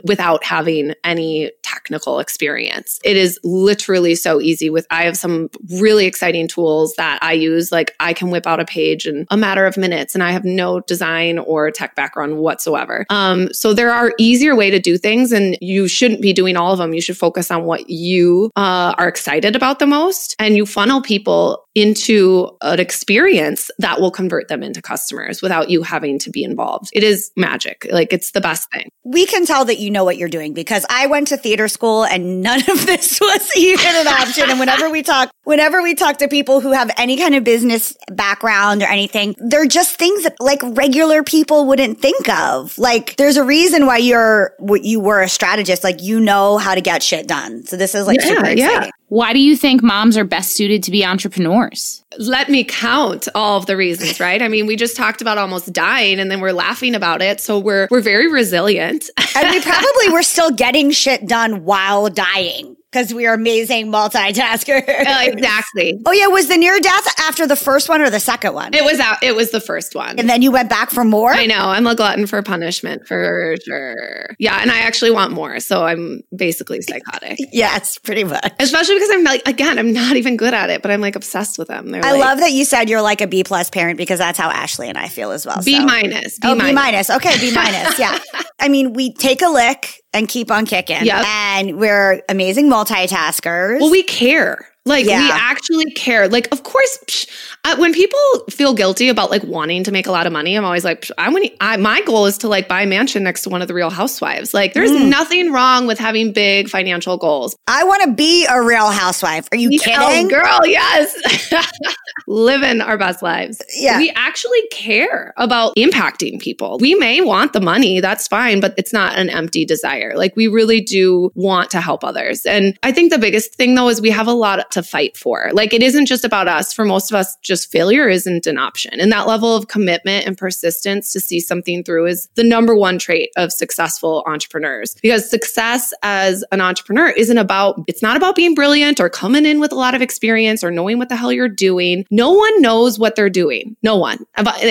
without having any technical experience. It is literally so easy with I have some really exciting tools that I use like I can whip out a page in a matter of minutes and I have no design or tech background whatsoever. Um, so there are easier way to do things and you shouldn't be doing all of them. You should focus on what you uh, are excited about the most and you funnel people into an experience that will convert them into customers without you having to be involved. It is magic. Like it's the best thing. We can tell that you know what you're doing because I went to theater school and none of this was even an option. and whenever we talk, whenever we talk to people who have any kind of business background or anything, they're just things that like regular people wouldn't think of. Like there's a reason why you're, what you were a strategist. Like you know how to get shit done. So this is like yeah, super exciting. Yeah. Why do you think moms are best suited to be entrepreneurs? Let me count all of the reasons, right? I mean, we just talked about almost dying and then we're laughing about it. So we're we're very resilient. and we probably were still getting shit done while dying because we are amazing multitaskers. Uh, exactly. Oh yeah, was the near death after the first one or the second one? It was out. It was the first one. And then you went back for more. I know. I'm a glutton for punishment for sure. Yeah, and I actually want more. So I'm basically psychotic. yes, pretty much. Especially because I'm like, again, I'm not even good at it, but I'm like obsessed with them. They're I like, love that you said you're like a B plus parent because that's how Ashley and I feel as well. B so. minus. B oh, minus. B minus. Okay, B minus. Yeah. I mean, we take a lick and keep on kicking. Yep. And we're amazing multitaskers. Well, we care. Like yeah. we actually care. Like, of course, psh, uh, when people feel guilty about like wanting to make a lot of money, I'm always like, I want. I, my goal is to like buy a mansion next to one of the Real Housewives. Like, there's mm. nothing wrong with having big financial goals. I want to be a Real Housewife. Are you kidding, girl? Yes, living our best lives. Yeah, we actually care about impacting people. We may want the money, that's fine, but it's not an empty desire. Like, we really do want to help others, and I think the biggest thing though is we have a lot to fight for. Like, it isn't just about us. For most of us, just failure isn't an option. And that level of commitment and persistence to see something through is the number one trait of successful entrepreneurs. Because success as an entrepreneur isn't about, it's not about being brilliant or coming in with a lot of experience or knowing what the hell you're doing. No one knows what they're doing. No one.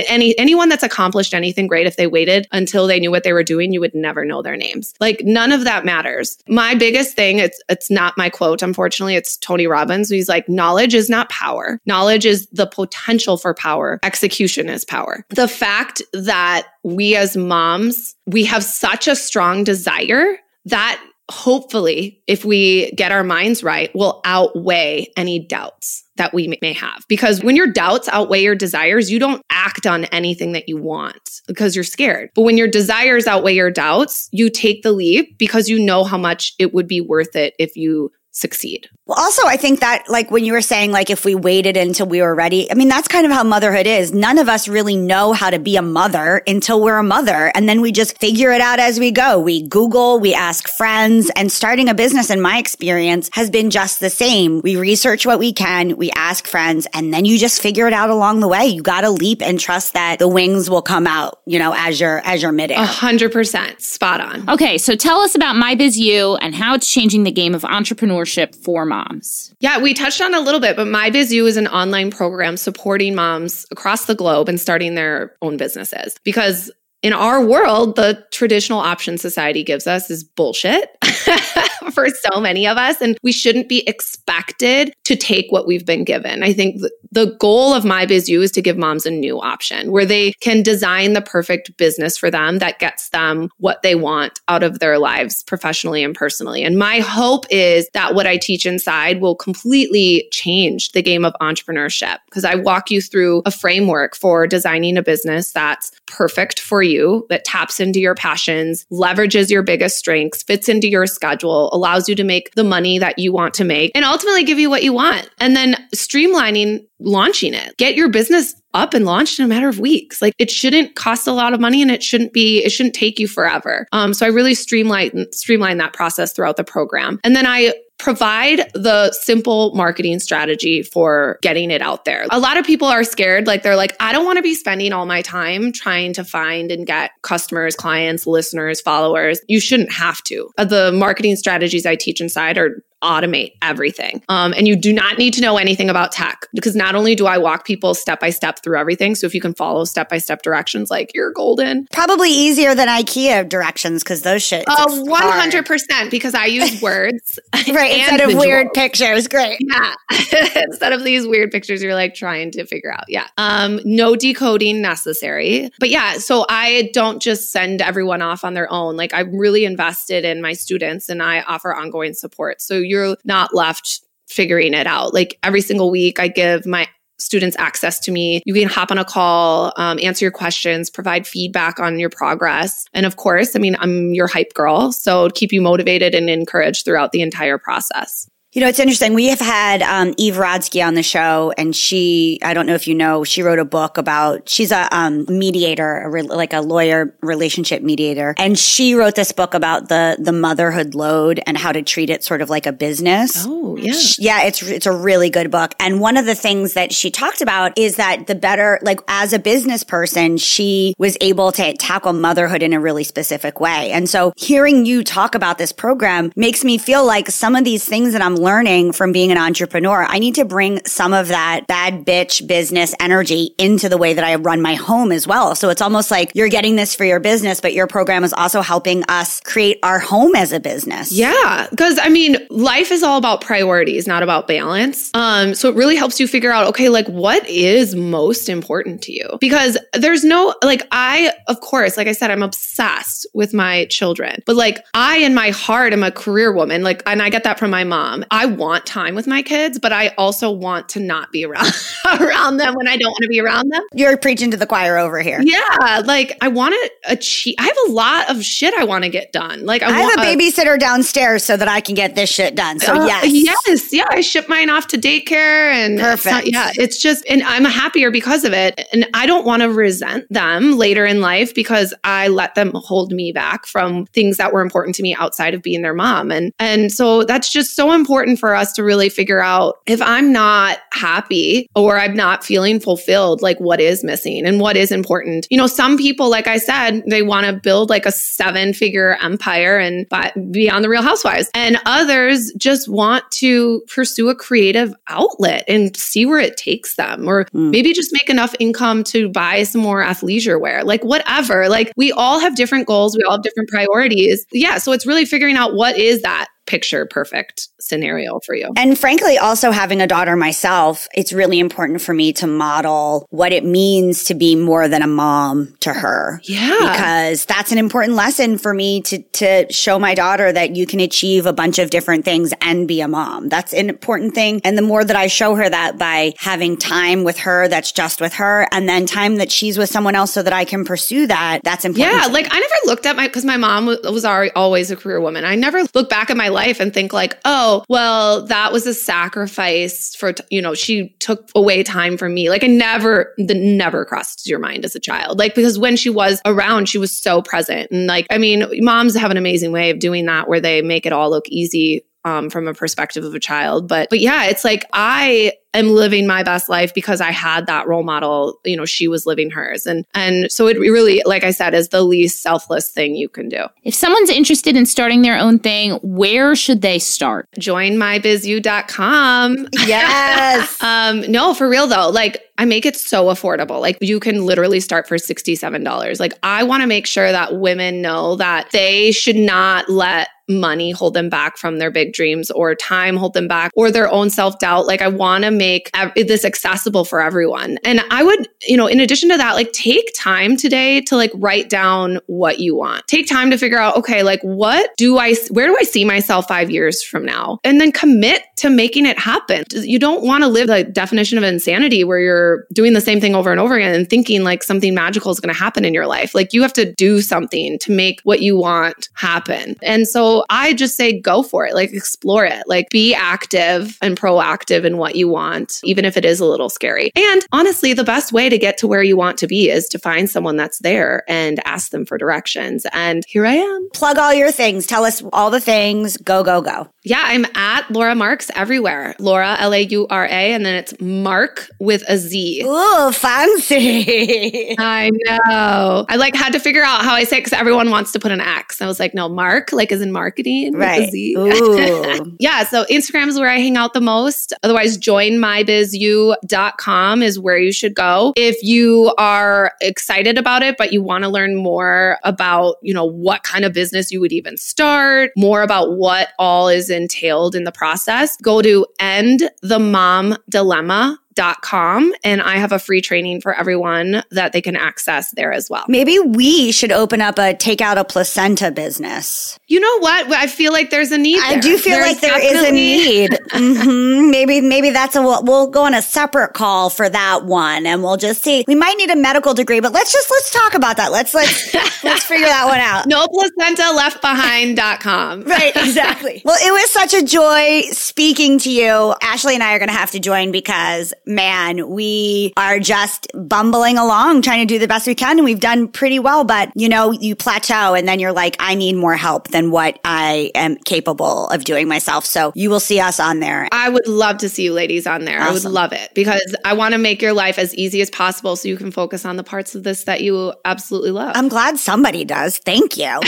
Any anyone that's accomplished anything great, if they waited until they knew what they were doing, you would never know their names. Like none of that matters. My biggest thing, it's it's not my quote, unfortunately, it's Tony Robbins. He's like, knowledge is not power. Knowledge is the potential for power. Execution is power. The fact that we as moms, we have such a strong desire that hopefully, if we get our minds right, will outweigh any doubts that we may have. Because when your doubts outweigh your desires, you don't act on anything that you want because you're scared. But when your desires outweigh your doubts, you take the leap because you know how much it would be worth it if you succeed. Well, also, I think that, like, when you were saying, like, if we waited until we were ready, I mean, that's kind of how motherhood is. None of us really know how to be a mother until we're a mother. And then we just figure it out as we go. We Google, we ask friends, and starting a business, in my experience, has been just the same. We research what we can, we ask friends, and then you just figure it out along the way. You got to leap and trust that the wings will come out, you know, as you're, as you're midair. A hundred percent spot on. Okay. So tell us about My Biz U and how it's changing the game of entrepreneurship for moms? Yeah, we touched on a little bit, but My Biz U is an online program supporting moms across the globe and starting their own businesses. Because in our world, the traditional option society gives us is bullshit for so many of us. And we shouldn't be expected to take what we've been given. I think the goal of My Biz U is to give moms a new option where they can design the perfect business for them that gets them what they want out of their lives professionally and personally. And my hope is that what I teach inside will completely change the game of entrepreneurship because I walk you through a framework for designing a business that's perfect for you, that taps into your passions, leverages your biggest strengths, fits into your schedule, allows you to make the money that you want to make, and ultimately give you what you want. And then streamlining launching it. Get your business up and launched in a matter of weeks. Like it shouldn't cost a lot of money and it shouldn't be, it shouldn't take you forever. Um, so I really streamline, streamline that process throughout the program. And then I provide the simple marketing strategy for getting it out there. A lot of people are scared. Like they're like, I don't want to be spending all my time trying to find and get customers, clients, listeners, followers. You shouldn't have to. Uh, the marketing strategies I teach inside are automate everything. Um, and you do not need to know anything about tech because not only do I walk people step by step through everything. So if you can follow step by step directions, like you're golden. Probably easier than IKEA directions because those shit. Oh, 100% because I use words. right. Instead of weird pictures. Great. Yeah. instead of these weird pictures you're like trying to figure out. Yeah. Um, no decoding necessary. But yeah, so I don't just send everyone off on their own. Like I'm really invested in my students and I offer ongoing support. So you're not left figuring it out. Like every single week, I give my students access to me. You can hop on a call, um, answer your questions, provide feedback on your progress. And of course, I mean, I'm your hype girl. So keep you motivated and encouraged throughout the entire process. You know, it's interesting. We have had um, Eve Rodsky on the show, and she, I don't know if you know, she wrote a book about, she's a um, mediator, a re- like a lawyer relationship mediator. And she wrote this book about the, the motherhood load and how to treat it sort of like a business. Oh, yeah. Yeah, it's, it's a really good book. And one of the things that she talked about is that the better, like as a business person, she was able to tackle motherhood in a really specific way. And so hearing you talk about this program makes me feel like some of these things that I'm learning learning from being an entrepreneur. I need to bring some of that bad bitch business energy into the way that I run my home as well. So it's almost like you're getting this for your business, but your program is also helping us create our home as a business. Yeah. Cause I mean, life is all about priorities, not about balance. Um, so it really helps you figure out, okay, like what is most important to you? Because there's no, like, I, of course, like I said, I'm obsessed with my children, but like I, in my heart, am a career woman. Like, and I get that from my mom. Want time with my kids, but I also want to not be around around them when I don't want to be around them. You're preaching to the choir over here. Yeah, like I want to achieve. I have a lot of shit I want to get done. Like I, I have a babysitter downstairs so that I can get this shit done. So uh, yes, yes, yeah. I ship mine off to daycare and perfect. It's not, yeah, it's just, and I'm happier because of it. And I don't want to resent them later in life because I let them hold me back from things that were important to me outside of being their mom. And and so that's just so important important for us to really figure out if I'm not happy or I'm not feeling fulfilled, like what is missing and what is important. You know, some people, like I said, they want to build like a seven figure empire and be on the Real Housewives. And others just want to pursue a creative outlet and see where it takes them, or mm. maybe just make enough income to buy some more athleisure wear, like whatever. Like we all have different goals, we all have different priorities. Yeah. So it's really figuring out what is that picture perfect scenario for you. And frankly, also having a daughter myself, it's really important for me to model what it means to be more than a mom to her. Yeah. Because that's an important lesson for me to, to show my daughter that you can achieve a bunch of different things and be a mom. That's an important thing. And the more that I show her that by having time with her that's just with her and then time that she's with someone else so that I can pursue that, that's important. Yeah. Like I never looked at my, cause my mom was, was always a career woman. I never look back at my life and think like, oh, well, that was a sacrifice for, you know, she took away time from me. Like I never, the never crossed your mind as a child. Like, because when she was around, she was so present. And like, I mean, moms have an amazing way of doing that where they make it all look easy um, from a perspective of a child. But but yeah, it's like I am living my best life because I had that role model. You know, she was living hers, and and so it really, like I said, is the least selfless thing you can do. If someone's interested in starting their own thing, where should they start? Join mybizu.com. Yes. um, no, for real though, like I make it so affordable. Like you can literally start for $67. Like I want to make sure that women know that they should not let money hold them back from their big dreams or time hold them back or their own self doubt. Like I want to make this accessible for everyone. And I would, you know, in addition to that, like take time today to like write down what you want. Take time to figure out, okay, like what do I, where do I see myself five years from now? And then commit to making it happen. You don't want to live the definition of insanity where you're doing the same thing over and over again and thinking like something magical is going to happen in your life. Like you have to do something to make what you want happen. And so I just say go for it, like explore it, like be active and proactive in what you want, even if it is a little scary. And honestly, the best way to get to where you want to be is to find someone that's there and ask them for directions. And here I am. Plug all your things. Tell us all the things. Go, go, go. Yeah, I'm at Laura Markz everywhere. Laura, L A U R A, and then it's Mark with a Z. Ooh, fancy. I know. I like had to figure out how I say it because everyone wants to put an X. I was like, no, Mark, like as in marketing. right. Ooh. yeah, so Instagram is where I hang out the most. Otherwise, joinmybizu.com is where you should go. If you are excited about it, but you want to learn more about, you know, what kind of business you would even start, more about what all is entailed in the process, go to endthemomdilemma.com and I have a free training for everyone that they can access there as well. Maybe we should open up a take out a placenta business. You know what? I feel like there's a need. I there. do feel There's like there is a need. hmm Maybe, maybe that's a we'll, we'll go on a separate call for that one, and we'll just see. We might need a medical degree, but let's just let's talk about that. Let's let's let's figure that one out. No placenta left behind.com. Right, exactly. well, it was such a joy speaking to you. Ashley and I are going to have to join because, man, we are just bumbling along trying to do the best we can. And we've done pretty well, but you know, you plateau and then you're like, I need more help than what I am capable of doing myself. So you will see us on there. I would love to see you ladies on there. I would love it because I want to make your life as easy as possible so you can focus on the parts of this that you absolutely love. I'm glad somebody does. Thank you.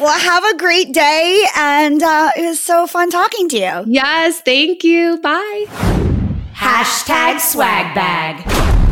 well, have a great day. And uh, it was so fun talking to you. yes, thank you. Bye. Hashtag swag bag.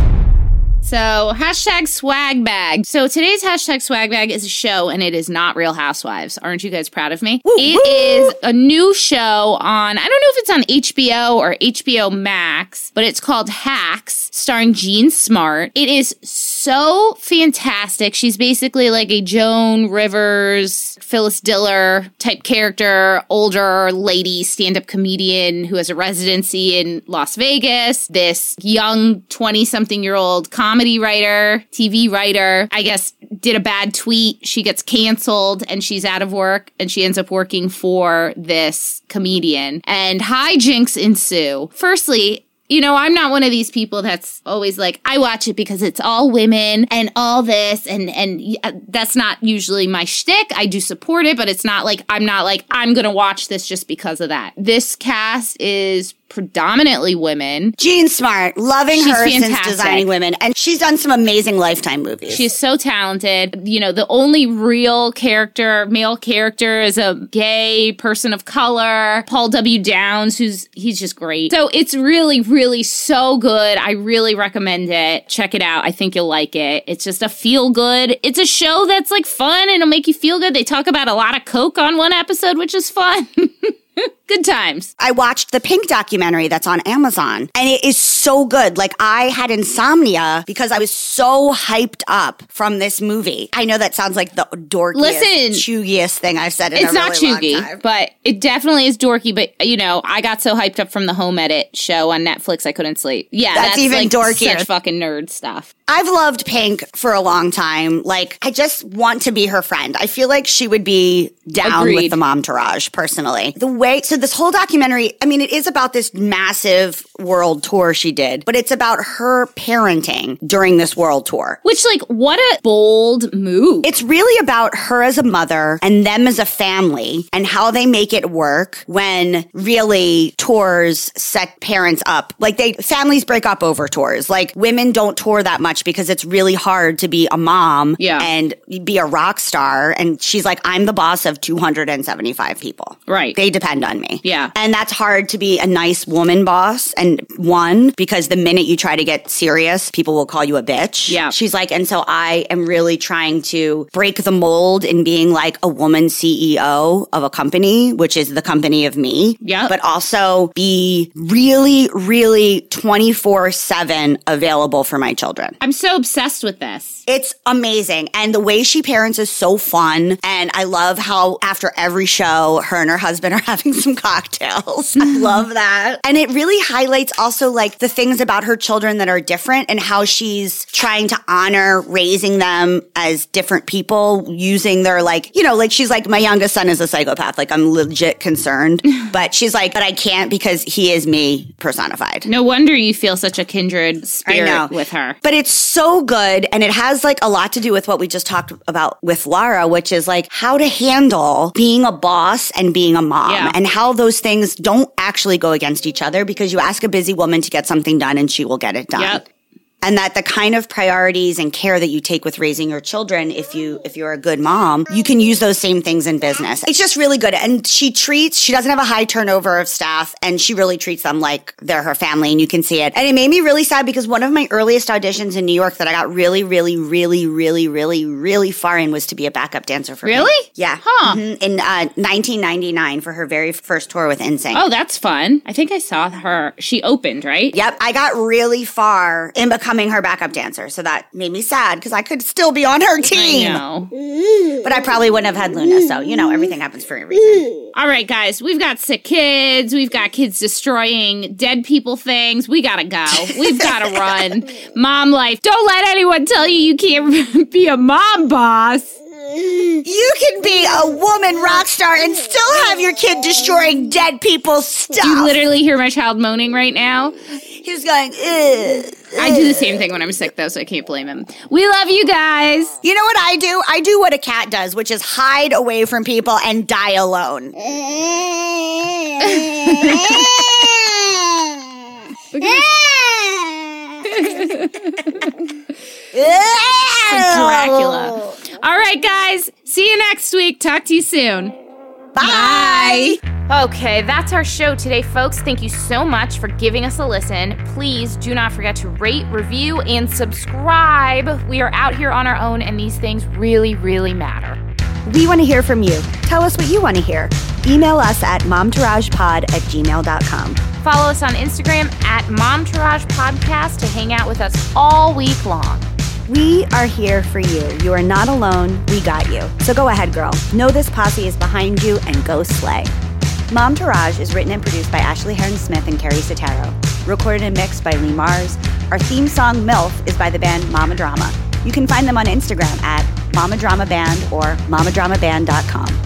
So, hashtag swag bag. So, today's hashtag swag bag is a show and it is not Real Housewives. Aren't you guys proud of me? It is a new show on, I don't know if it's on HBO or HBO Max, but it's called Hacks, starring Jean Smart. It is so fantastic. She's basically like a Joan Rivers, Phyllis Diller type character, older lady stand up comedian who has a residency in Las Vegas. This young 20 something year old comedy writer, TV writer, I guess did a bad tweet. She gets canceled and she's out of work and she ends up working for this comedian and hijinks ensue. Firstly, you know, I'm not one of these people that's always like, I watch it because it's all women and all this, and and uh, that's not usually my shtick. I do support it, but it's not like I'm not like I'm gonna watch this just because of that. This cast is predominantly women. Jean Smart, loving She's her since fantastic. designing women, and she's done some amazing Lifetime movies. She's so talented. You know, the only real character, male character, is a gay person of color, Paul W. Downs, who's he's just great. So it's really, really so good. I really recommend it. Check it out. I think you'll like it. It's just a feel good. It's a show that's like fun and it'll make you feel good. They talk about a lot of coke on one episode, which is fun. good times. I watched the Pink documentary that's on Amazon, and it is so good. Like I had insomnia because I was so hyped up from this movie. I know that sounds like the dorkiest, Listen. chuggiest thing I've said in It's a not really long chuggy, time. but it definitely is dorky. But you know, I got so hyped up from the Home Edit show on Netflix, I couldn't sleep. Yeah, That's that's, even like dorkier. Such fucking nerd stuff. I've loved Pink for a long time. Like, I just want to be her friend. I feel like she would be down with the Momtourage, personally. The way, so this whole documentary, I mean, it is about this massive world tour she did, but it's about her parenting during this world tour. Which, like, what a bold move. It's really about her as a mother and them as a family and how they make it work when really tours set parents up. Like they, families break up over tours. Like women don't tour that much because it's really hard to be a mom Yeah. and be a rock star. And she's like, I'm the boss of 275 people. Right. They depend on me. Yeah. And that's hard to be a nice woman boss. And one, because the minute you try to get serious, people will call you a bitch. Yeah. She's like, and so I am really trying to break the mold in being like a woman CEO of a company, which is the company of me. Yeah. But also be really, really 24 7 available for my children. I'm so obsessed with this. It's amazing. And the way she parents is so fun. And I love how after every show, her and her husband are having some cocktails. I love that. And it really highlights also like the things about her children that are different and how she's trying to honor raising them as different people using their like, you know, like she's like, my youngest son is a psychopath. Like I'm legit concerned. but she's like, but I can't because he is me personified. No wonder you feel such a kindred spirit with her. But it's so good. And it has like a lot to do with what we just talked about with Laura, which is like how to handle being a boss and being a mom Yeah. And how those things don't actually go against each other because you ask a busy woman to get something done and she will get it done. Yep. And that the kind of priorities and care that you take with raising your children, if you if you're a good mom, you can use those same things in business. It's just really good. And she treats she doesn't have a high turnover of staff and she really treats them like they're her family and you can see it. And it made me really sad because one of my earliest auditions in New York that I got really, really, really, really, really, really far in was to be a backup dancer for. Really? Yeah. Huh. Mhm. In uh, 1999 for her very first tour with insane Oh, that's fun. I think I saw her. She opened, right? Yep, I got really far in becoming her backup dancer, so that made me sad because I could still be on her I team. know. But I probably wouldn't have had Luna, so you know everything happens for a reason. All right, guys, we've got sick kids. We've got kids destroying dead people things. We gotta go. We've gotta run. Mom life. Don't let anyone tell you you can't be a mom boss. You can be a woman rock star and still have your kid destroying dead people's stuff. You literally hear my child moaning right now. He's going. Ugh. I do the same thing when I'm sick, though, so I can't blame him. We love you guys. You know what I do? I do what a cat does, which is hide away from people and die alone. Dracula. All right, guys. See you next week. Talk to you soon. Bye. Okay, that's our show today, folks. Thank you so much for giving us a listen. Please do not forget to rate, review, and subscribe. We are out here on our own, and these things really, really matter. We want to hear from you. Tell us what you want to hear. Email us at momtouragepod at gmail.com. Follow us on Instagram at Momtourage Podcast to hang out with us all week long. We are here for you. You are not alone. We got you. So go ahead, girl. Know this posse is behind you and go slay. Momtourage is written and produced by Ashley Heron Smith and Carrie Sotero. Recorded and mixed by Lee Mars. Our theme song MILF is by the band Mama Drama. You can find them on Instagram at Mama Drama Band or mamadramaband.com.